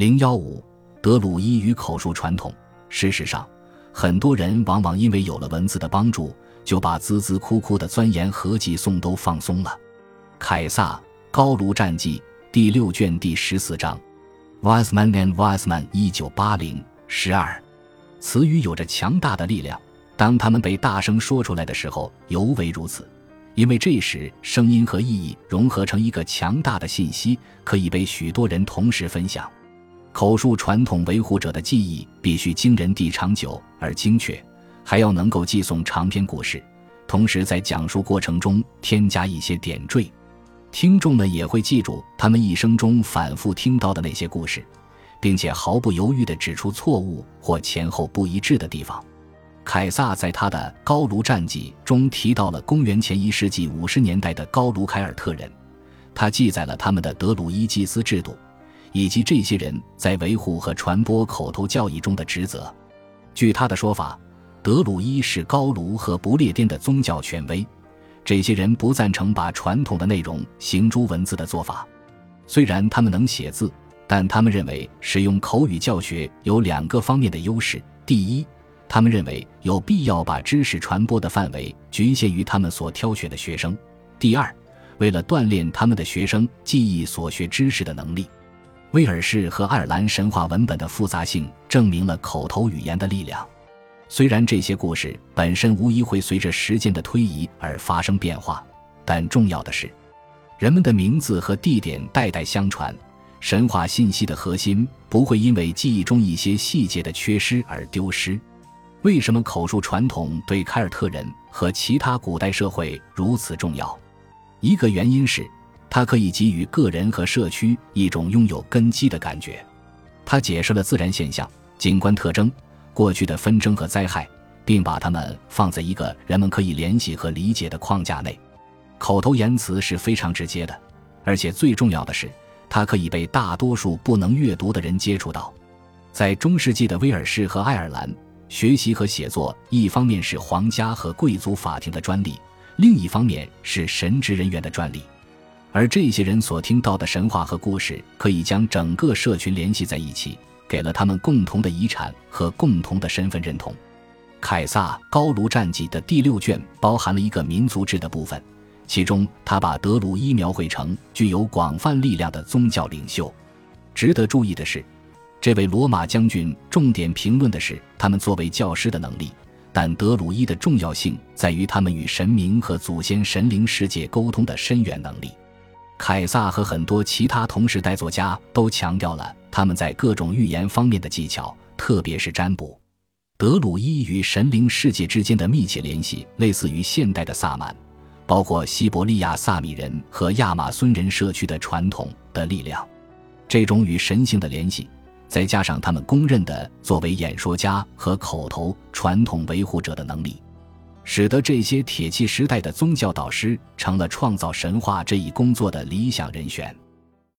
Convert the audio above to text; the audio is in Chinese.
零幺五，德鲁伊与口述传统。事实上，很多人往往因为有了文字的帮助，就把孜孜哭哭的钻研和寄诵都放松了。凯撒《高卢战记》第六卷第十四章，Wiseman and Wiseman，一九八零十二。词语有着强大的力量，当他们被大声说出来的时候，尤为如此，因为这时声音和意义融合成一个强大的信息，可以被许多人同时分享。口述传统维护者的记忆必须惊人地长久而精确，还要能够寄送长篇故事，同时在讲述过程中添加一些点缀。听众们也会记住他们一生中反复听到的那些故事，并且毫不犹豫地指出错误或前后不一致的地方。凯撒在他的《高卢战记》中提到了公元前一世纪五十年代的高卢凯尔特人，他记载了他们的德鲁伊祭司制度。以及这些人在维护和传播口头教义中的职责。据他的说法，德鲁伊是高卢和不列颠的宗教权威。这些人不赞成把传统的内容行诸文字的做法。虽然他们能写字，但他们认为使用口语教学有两个方面的优势：第一，他们认为有必要把知识传播的范围局限于他们所挑选的学生；第二，为了锻炼他们的学生记忆所学知识的能力。威尔士和爱尔兰神话文本的复杂性证明了口头语言的力量。虽然这些故事本身无疑会随着时间的推移而发生变化，但重要的是，人们的名字和地点代代相传，神话信息的核心不会因为记忆中一些细节的缺失而丢失。为什么口述传统对凯尔特人和其他古代社会如此重要？一个原因是。它可以给予个人和社区一种拥有根基的感觉。它解释了自然现象、景观特征、过去的纷争和灾害，并把它们放在一个人们可以联系和理解的框架内。口头言辞是非常直接的，而且最重要的是，它可以被大多数不能阅读的人接触到。在中世纪的威尔士和爱尔兰，学习和写作一方面是皇家和贵族法庭的专利，另一方面是神职人员的专利。而这些人所听到的神话和故事，可以将整个社群联系在一起，给了他们共同的遗产和共同的身份认同。凯撒《高卢战记》的第六卷包含了一个民族志的部分，其中他把德鲁伊描绘成具有广泛力量的宗教领袖。值得注意的是，这位罗马将军重点评论的是他们作为教师的能力，但德鲁伊的重要性在于他们与神明和祖先神灵世界沟通的深远能力。凯撒和很多其他同时代作家都强调了他们在各种预言方面的技巧，特别是占卜。德鲁伊与神灵世界之间的密切联系，类似于现代的萨满，包括西伯利亚萨米人和亚马孙人社区的传统的力量。这种与神性的联系，再加上他们公认的作为演说家和口头传统维护者的能力。使得这些铁器时代的宗教导师成了创造神话这一工作的理想人选。